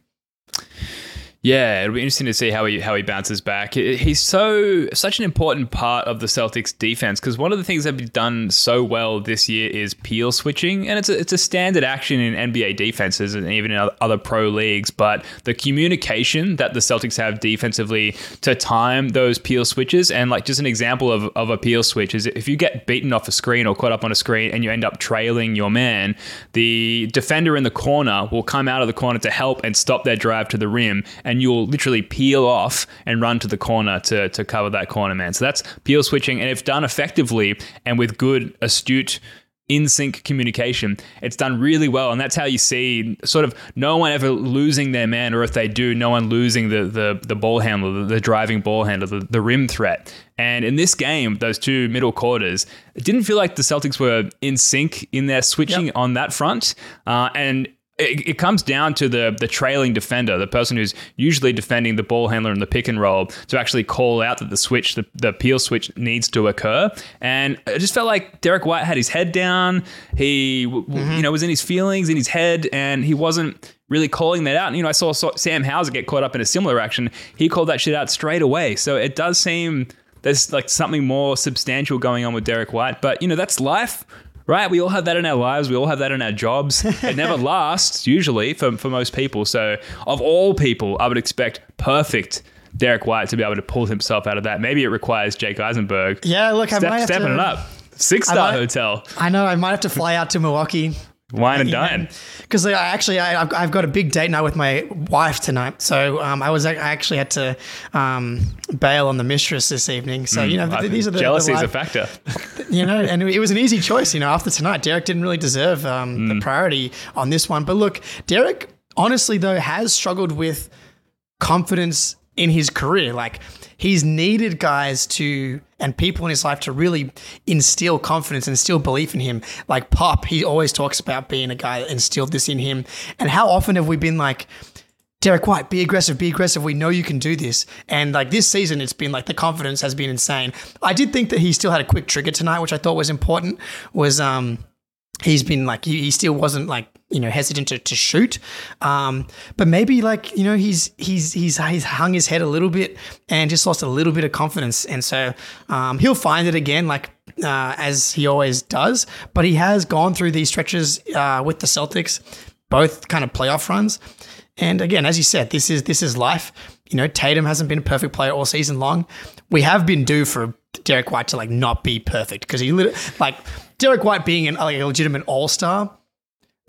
Yeah, it'll be interesting to see how he how he bounces back. He's so such an important part of the Celtics defense because one of the things they've done so well this year is peel switching, and it's a, it's a standard action in NBA defenses and even in other- other pro leagues. But the communication that the Celtics have defensively to time those peel switches, and like just an example of, of a peel switch is if you get beaten off a screen or caught up on a screen and you end up trailing your man, the defender in the corner will come out of the corner to help and stop their drive to the rim, and you'll literally peel off and run to the corner to, to cover that corner man. So that's peel switching, and if done effectively and with good, astute, in sync communication, it's done really well, and that's how you see sort of no one ever losing their man, or if they do, no one losing the the, the ball handler, the, the driving ball handler, the, the rim threat. And in this game, those two middle quarters, it didn't feel like the Celtics were in sync in their switching on that front, uh, and it, it comes down to the the trailing defender, the person who's usually defending the ball handler in the pick and roll, to actually call out that the switch, the, the peel switch, needs to occur. And I just felt like Derek White had his head down. He, w- mm-hmm. you know, was in his feelings, in his head, and he wasn't really calling that out. And, you know, I saw, saw Sam Hauser get caught up in a similar action. He called that shit out straight away. So it does seem there's like something more substantial going on with Derek White. But, you know, that's life. Right, we all have that in our lives. We all have that in our jobs. It never lasts, usually, for, for most people. So, of all people, I would expect perfect Derek White to be able to pull himself out of that. Maybe it requires Jake Eisenberg Yeah, look, I step, might have stepping to, it up. Six star hotel, I know I might have to fly out to Milwaukee wine and dine. because I actually I, I've, I've got a big date night with my wife tonight. So um, I was I actually had to um, bail on the mistress this evening. So you know th- these are the, Jealousy is a factor. you know, and it was an easy choice. You know, after tonight, Derek didn't really deserve um, the priority on this one. But look, Derek honestly though has struggled with confidence in his career. Like he's needed guys to and people in his life to really instill confidence and instill belief in him. Like Pop, he always talks about being a guy that instilled this in him. And how often have we been like, Derek White, be aggressive, be aggressive. We know you can do this. And like this season, it's been like the confidence has been insane. I did think that he still had a quick trigger tonight, which I thought was important. Was um he's been like he, he still wasn't like you know hesitant to, to shoot. Um but maybe like you know he's he's he's he's hung his head a little bit and just lost a little bit of confidence. And so um he'll find it again like uh, as he always does. But he has gone through these stretches uh, with the Celtics both kind of playoff runs. And again as you said this is this is life. You know Tatum hasn't been a perfect player all season long. We have been due for Derek White to like not be perfect because he like Derek White being an, like a legitimate all star,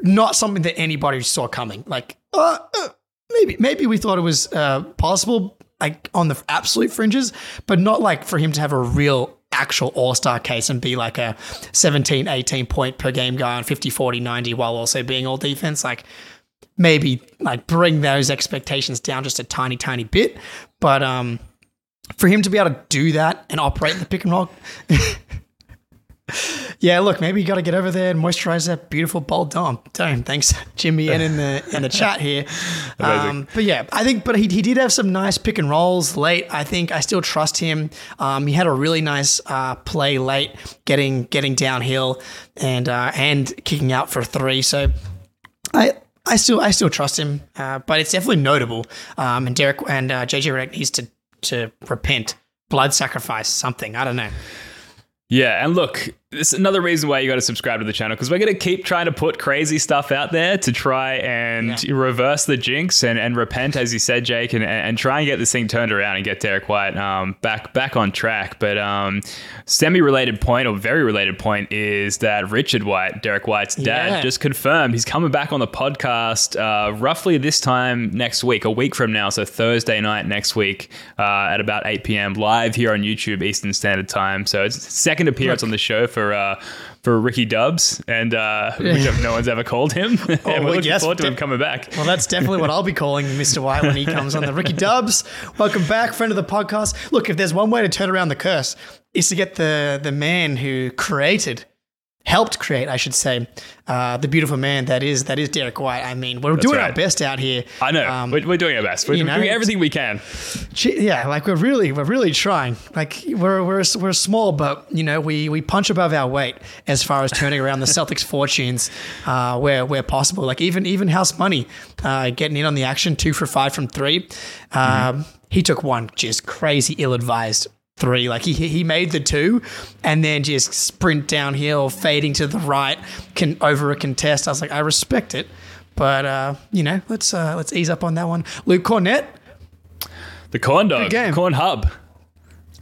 not something that anybody saw coming. Like uh, uh, maybe maybe we thought it was uh, possible like on the absolute fringes, but not like for him to have a real actual all-star case and be like a 17 18 point per game guy on 50 40 90 while also being all defense like maybe like bring those expectations down just a tiny tiny bit but um for him to be able to do that and operate the pick and roll. yeah, look, maybe you got to get over there and moisturize that beautiful bald dome. Dome. Thanks, Jimmy, and in the in the chat here. Um, but yeah, I think, but he, he did have some nice pick and rolls late. I think I still trust him. Um, he had a really nice uh, play late, getting getting downhill and uh, and kicking out for three. So I. I still, I still trust him, uh, but it's definitely notable. Um, and Derek and uh, JJ Redick needs to to repent, blood sacrifice, something. I don't know. Yeah, and look, it's another reason why you got to subscribe to the channel because we're going to keep trying to put crazy stuff out there to try and reverse the jinx and, and repent, as you said, Jake, and, and try and get this thing turned around and get Derek White um, back back on track. But um, semi-related point or very related point is that Richard White, Derek White's dad, Yeah. just confirmed he's coming back on the podcast uh, roughly this time next week, a week from now, so Thursday night next week uh, at about 8 p.m. live here on YouTube Eastern Standard Time. So it's second appearance on the show for uh, for Ricky Dubs, and uh, which no one's ever called him. and we're well, looking yes, forward to him coming back. Well, that's definitely what I'll be calling Mr. White when he comes on the Ricky Dubs. Welcome back, friend of the podcast. Look, if there's one way to turn around the curse, is to get the the man who created, helped create, I should say, uh, the beautiful man that is that is Derek White. I mean, we're doing our best out here. I know Um, we're, we're doing our best. We're you know, doing everything we can. Yeah, like we're really we're really trying. Like we're we're we're small, but you know we we punch above our weight as far as turning around the Celtics' fortunes uh, where where possible. Like even even House Money uh, getting in on the action, two for five from 3 Um, he took one just crazy ill advised. Three, like he he made the two, and then just sprint downhill, fading to the right, can over a contest. I was like, I respect it, but uh, you know, let's uh, let's ease up on that one. Luke Kornet, The corn dog, game. corn hub.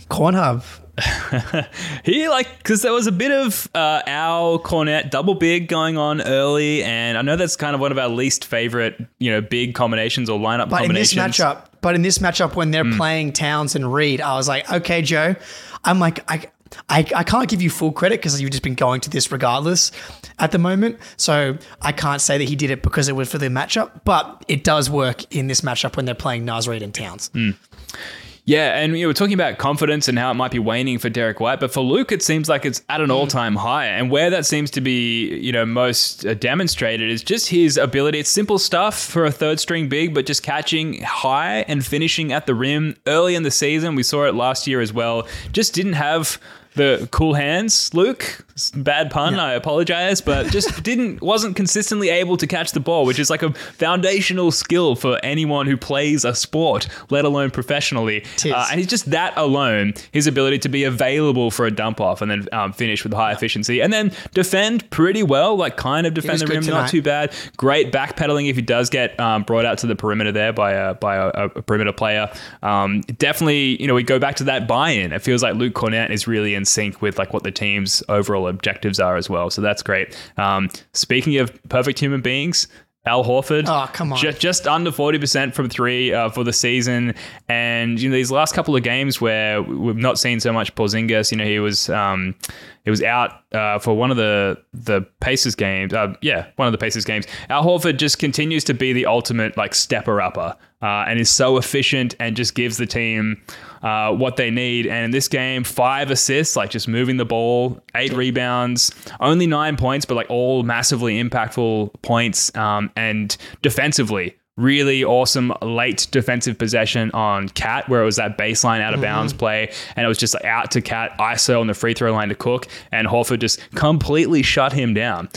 Corn Hub, He like because there was a bit of uh, our Kornet double big going on early, and I know that's kind of one of our least favorite, you know, big combinations or lineup But in this matchup, but in this matchup when they're Hmm. playing Towns and Reid, I was like, okay, Joe, I'm like, I, I, I can't give you full credit because you've just been going to this regardless at the moment. So I can't say that he did it because it was for the matchup, but it does work in this matchup when they're playing Naz Reid and Towns. Hmm. Yeah, and you we're talking about confidence and how it might be waning for Derek White, but for Luke, it seems like it's at an all-time high. And where that seems to be, you know, most uh, demonstrated is just his ability. It's simple stuff for a third-string big, but just catching high and finishing at the rim early in the season. We saw it last year as well. Just didn't have the cool hands, Luke. Bad pun, I apologize, but just didn't wasn't consistently able to catch the ball, which is like a foundational skill for anyone who plays a sport, let alone professionally. Uh, and he's just that alone, his ability to be available for a dump off and then um, finish with high efficiency, and then defend pretty well, like kind of defend the rim, tonight. not too bad. Great backpedaling if he does get um, brought out to the perimeter there by a by a, a perimeter player. Um, definitely, you know, we go back to that buy-in. It feels like Luke Kornet is really in sync with like what the team's overall objectives are as well. So that's great. Um, speaking of perfect human beings. Al Horford. Oh, come on. Ju- just under 40% from three uh, for the season. And, you know, these last couple of games where we've not seen so much Porzingis, you know, he was um, he was out uh, for one of the the Pacers games. Uh, yeah, one of the Pacers games. Al Horford just continues to be the ultimate, like, stepper upper uh, and is so efficient and just gives the team uh, what they need. And in this game, five assists, like just moving the ball, eight rebounds, only nine points, but like all massively impactful points. Um, and defensively, really awesome late defensive possession on KAT, where it was that baseline out of bounds play, and it was just out to KAT, ISO on the free throw line to Cook, and Horford just completely shut him down.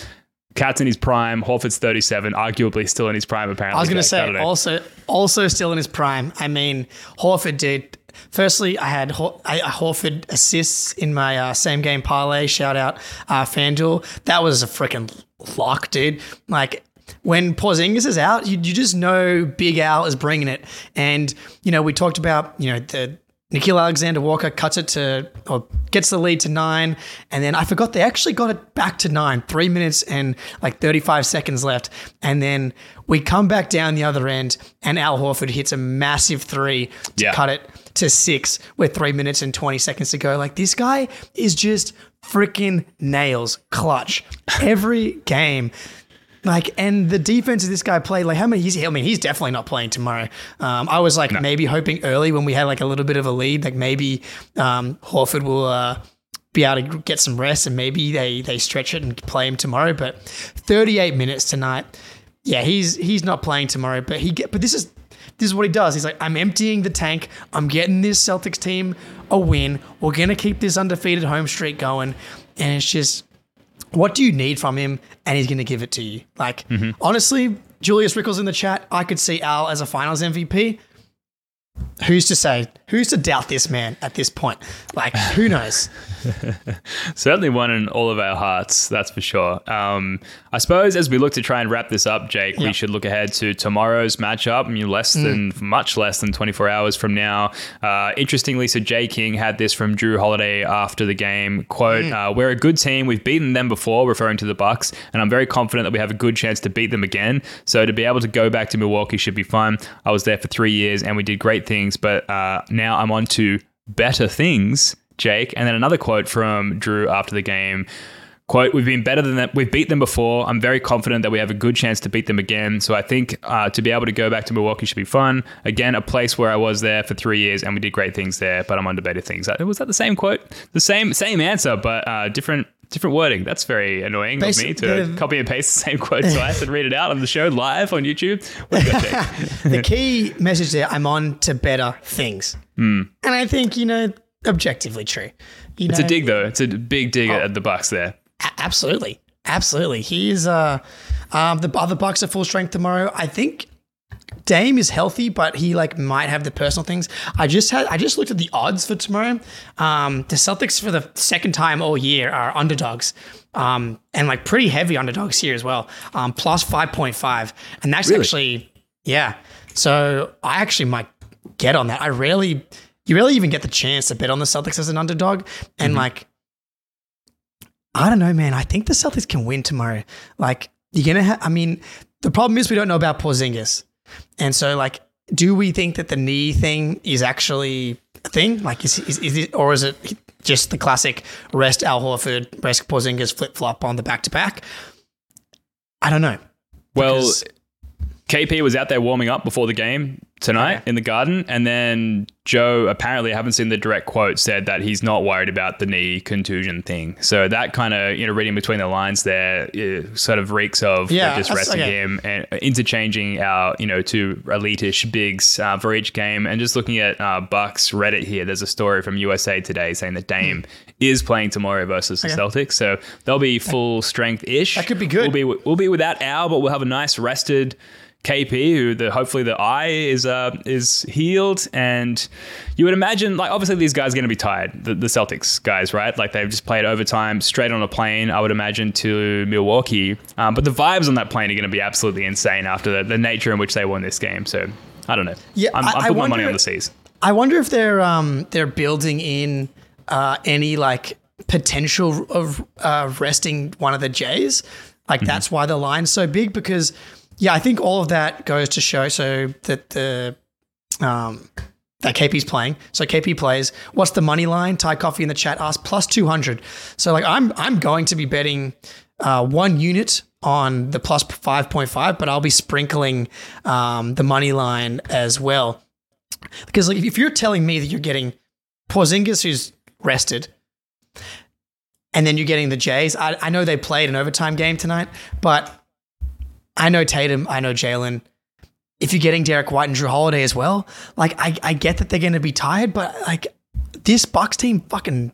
KAT's in his prime. Horford's 37, arguably still in his prime, apparently. I was going to say also also still in his prime. I mean, Horford did. Firstly, I had Hor- I, Horford assists in my uh, same game parlay. Shout out uh, FanDuel. That was a freaking lock, dude. Like when Porzingis is out, you, you just know Big Al is bringing it. And you know we talked about you know the Nickeil Alexander Walker cuts it to or gets the lead to nine, and then I forgot they actually got it back to nine, three minutes and like 35 seconds left. And then we come back down the other end, and Al Horford hits a massive three to Yeah. cut it to six with three minutes and 20 seconds to go. Like this guy is just freaking nails clutch every game. Like, and the defense of this guy played, like, how many He's, I mean, he's definitely not playing tomorrow. Um, I was like, maybe hoping early when we had like a little bit of a lead, like maybe um, Horford will uh, be able to get some rest and maybe they, they stretch it and play him tomorrow. But 38 minutes tonight. Yeah, he's he's not playing tomorrow, but he get, but this is this is what he does. He's like, I'm emptying the tank. I'm getting this Celtics team a win. We're gonna keep this undefeated home streak going, and it's just what do you need from him? And he's going to give it to you. Like, mm-hmm. honestly, Julius Rickles in the chat, I could see Al as a finals MVP. Who's to say? Who's to doubt this man at this point? Like, who knows? Certainly one in all of our hearts, that's for sure. Um, I suppose as we look to try and wrap this up, Jake, Yeah. we should look ahead to tomorrow's matchup. I mean, less than, much less than 24 hours from now. Uh, interestingly, so Jay King had this from Jrue Holiday after the game. Quote, uh, we're a good team. We've beaten them before, referring to the Bucks, and I'm very confident that we have a good chance to beat them again. So to be able to go back to Milwaukee should be fun. I was there for three years and we did great things, but uh, now I'm on to better things, Jake. And then another quote from Jrue after the game. Quote, we've been better than that. We've beat them before. I'm very confident that we have a good chance to beat them again. So I think uh, to be able to go back to Milwaukee should be fun. Again, a place where I was there for three years and we did great things there, but I'm on to better things. Uh, Was that the same quote? The same same answer, but uh, different different wording. That's very annoying of me to copy and paste the same quote twice and read it out on the show live on YouTube. What you the key message there, I'm on to better things. Hmm. And I think, you know, objectively true. You It's know, a dig though. It's a big dig Oh. at the Bucks there. a- absolutely. Absolutely. He is uh um the other Bucks are full strength tomorrow. I think Dame is healthy, but he like might have the personal things. I just had I just looked at the odds for tomorrow. Um the Celtics for the second time all year are underdogs. Um and like pretty heavy underdogs here as well. Um plus 5.5. And that's actually yeah. So I actually might get on that. I rarely you rarely even get the chance to bet on the Celtics as an underdog. And like I don't know, man. I think the Celtics can win tomorrow. Like, you're gonna have. I mean, the problem is we don't know about Porzingis, and so like, do we think that the knee thing is actually a thing? Like, is is, is it, or is it just the classic rest Al Horford, rest Porzingis flip flop on the back to back? I don't know. Well, KP was out there warming up before the game tonight Okay. in the garden, and then Joe apparently I haven't seen the direct quote said that he's not worried about the knee contusion thing. So that kind of you know reading between the lines there sort of reeks of Yeah, just resting okay. him and interchanging our you know two elitish bigs uh, for each game, and just looking at uh, Bucks Reddit here. There's a story from USA Today saying that Dame is playing tomorrow versus the Hmm. Celtics, so they'll be full strength ish. That could be good. We'll be we'll be without Al, but we'll have a nice rested KP who the hopefully the eye is uh is healed. And you would imagine like obviously these guys are going to be tired the, the Celtics guys right? Like they've just played overtime straight on a plane I would imagine to Milwaukee. Um, but the vibes on that plane are going to be absolutely insane after the, the nature in which they won this game. So I don't know. Yeah, I'm, I- I'm I putting my money wonder- on the C's I wonder if they're um they're building in uh, any like potential of uh, resting one of the Jays. Like that's why the line's so big because yeah, I think all of that goes to show so that the um that KP's playing. So KP plays. What's the money line? Ty Coffee in the chat asked plus two hundred. So like I'm I'm going to be betting uh, one unit on the plus five point five, but I'll be sprinkling um, the money line as well. Because like if you're telling me that you're getting Porzingis who's rested, and then you're getting the Jays, I, I know they played an overtime game tonight, but I know Tatum, I know Jaylen. If you're getting Derek White and Jrue Holiday as well, like I, I get that they're going to be tired, but like this Bucks team fucking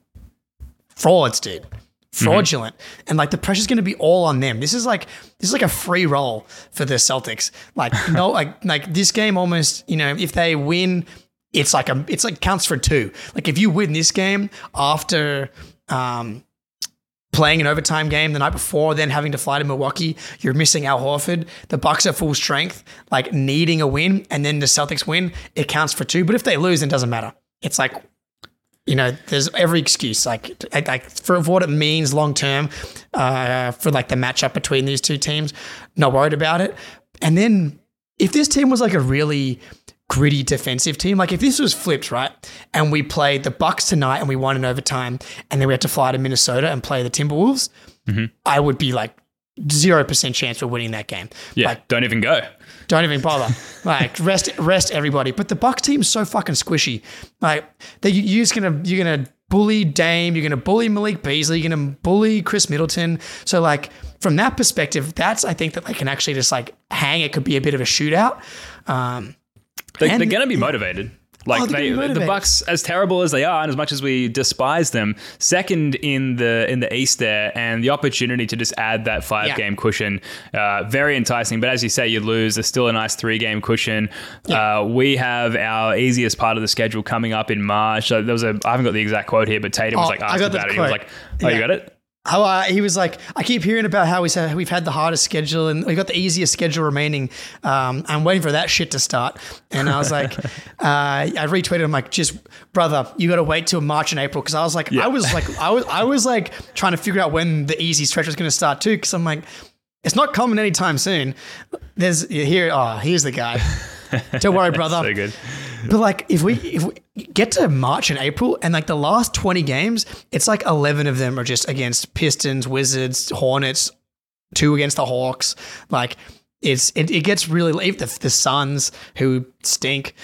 frauds, dude. Fraudulent. And like the pressure's gonna be all on them. This is like this is like a free roll for the Celtics. Like no like like this game almost, you know, if they win, it's like a it's like counts for two. Like if you win this game after um playing an overtime game the night before, then having to fly to Milwaukee, you're missing Al Horford. The Bucks are full strength, like needing a win, and then the Celtics win, it counts for two. But if they lose, it doesn't matter. It's like you know, there's every excuse, like, like for what it means long term, uh, for like the matchup between these two teams. Not worried about it. And then if this team was like a really gritty defensive team, like if this was flipped, right, and we played the Bucks tonight and we won in overtime, and then we had to fly to Minnesota and play the Timberwolves, I would be like zero percent chance we're winning that game. yeah Like don't even go don't even bother. like rest, rest everybody. But the Bucks team's so fucking squishy. Like they, you're just gonna you're gonna bully Dame. You're gonna bully Malik Beasley. You're gonna bully Khris Middleton. So like from that perspective, that's I think that they can actually just like hang. It could be a bit of a shootout. Um, they, they're going to be motivated Like Oh, they, the. Bucks, as terrible as they are, and as much as we despise them, second in the in the East there, and the opportunity to just add that five Yeah. game cushion, uh, very enticing. But as you say, you lose. There's still a nice three game cushion. Uh, we have our easiest part of the schedule coming up in March. So there was a I haven't got the exact quote here, but Tatum was Oh, like I asked got the about it. He was like, "Oh, you Yeah. got it." How uh, he was like, I keep hearing about how we said we've had the hardest schedule and we got the easiest schedule remaining. Um, I'm waiting for that shit to start. And I was like, uh, I retweeted him like, just brother, you got to wait till March and April because I was like, I was like, I was, I was like trying to figure out when the easy stretch was going to start too because I'm like, it's not coming anytime soon. There's here. Oh, here's the guy. Don't worry, brother. So good. But like, if we if we get to March and April, and like the last twenty games, it's like eleven of them are just against Pistons, Wizards, Hornets, two against the Hawks. Like, it's it, it gets really the the Suns who stink.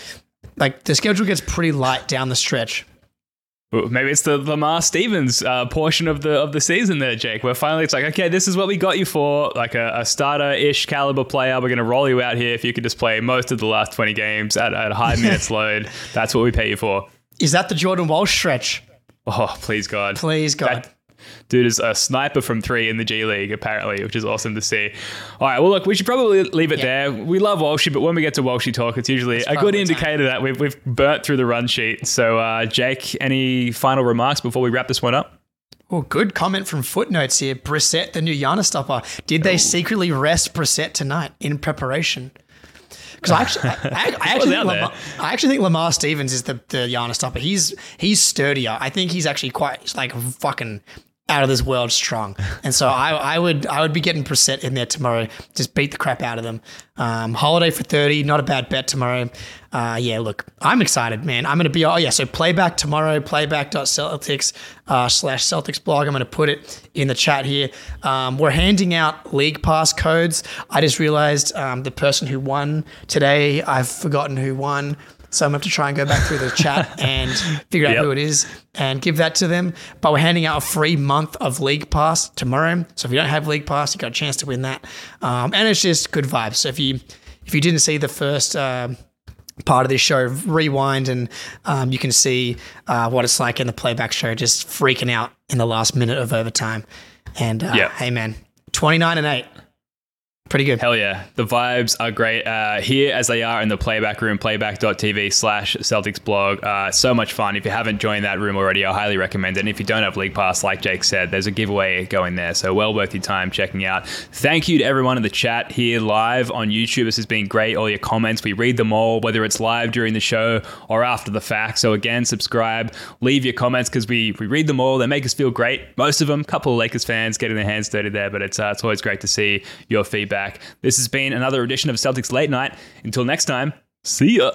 Like the schedule gets pretty light down the stretch. Maybe it's the Lamar Stevens uh, portion of the of the season there, Jake. Where finally it's like, okay, this is what we got you for, like a, a starter-ish caliber player. We're going to roll you out here if you could just play most of the last twenty games at, at a high minutes load. That's what we pay you for. Is that the Jordan Walsh stretch? Oh, please God, Please God. That dude is a sniper from three in the G League, apparently, which is awesome to see. All right, well, look, we should probably leave it Yeah. there. We love Walshy, but when we get to Walshy talk, it's usually a good indicator that we've, we've burnt through the run sheet. So, uh, Jake, any final remarks before we wrap this one up? Oh, good comment from footnotes here. Brissett, the new Giannis stopper. Did they secretly rest Brissett tonight in preparation? Because I actually, I, I, I actually, think. Lamar, I actually think Lamar Stevens is the the Giannis stopper. He's he's sturdier. I think he's actually quite like fucking out of this world strong. And so I, I would I would be getting Brissett in there tomorrow. Just beat the crap out of them. Um, holiday for thirty, not a bad bet tomorrow. Uh, yeah, look, I'm excited, man. I'm gonna be oh yeah. So playback tomorrow. Playback.celtics uh, slash Celtics blog. I'm gonna put it in the chat here. Um, we're handing out league pass codes. I just realized um, the person who won today. I've forgotten who won. So I'm going to have to try and go back through the chat and figure out Yep. who it is and give that to them. But we're handing out a free month of League Pass tomorrow. So if you don't have League Pass, you got a chance to win that. Um, and it's just good vibes. So if you if you didn't see the first uh, part of this show, rewind and um, you can see uh, what it's like in the playback show, just freaking out in the last minute of overtime. And uh, Yep. hey man, 29 and 8. Pretty good. Hell yeah. The vibes are great uh, here as they are in the playback room, playback.tv slash Celtics blog. Uh, so much fun. If you haven't joined that room already, I highly recommend it. And if you don't have League Pass, like Jake said, there's a giveaway going there. So well worth your time checking out. Thank you to everyone in the chat here live on YouTube. This has been great. All your comments, we read them all, whether it's live during the show or after the fact. So again, subscribe, leave your comments because we, we read them all. They make us feel great. Most of them, couple of Lakers fans getting their hands dirty there, but it's, uh, it's always great to see your feedback. This has been another edition of Celtics Late Night. Until next time, see ya.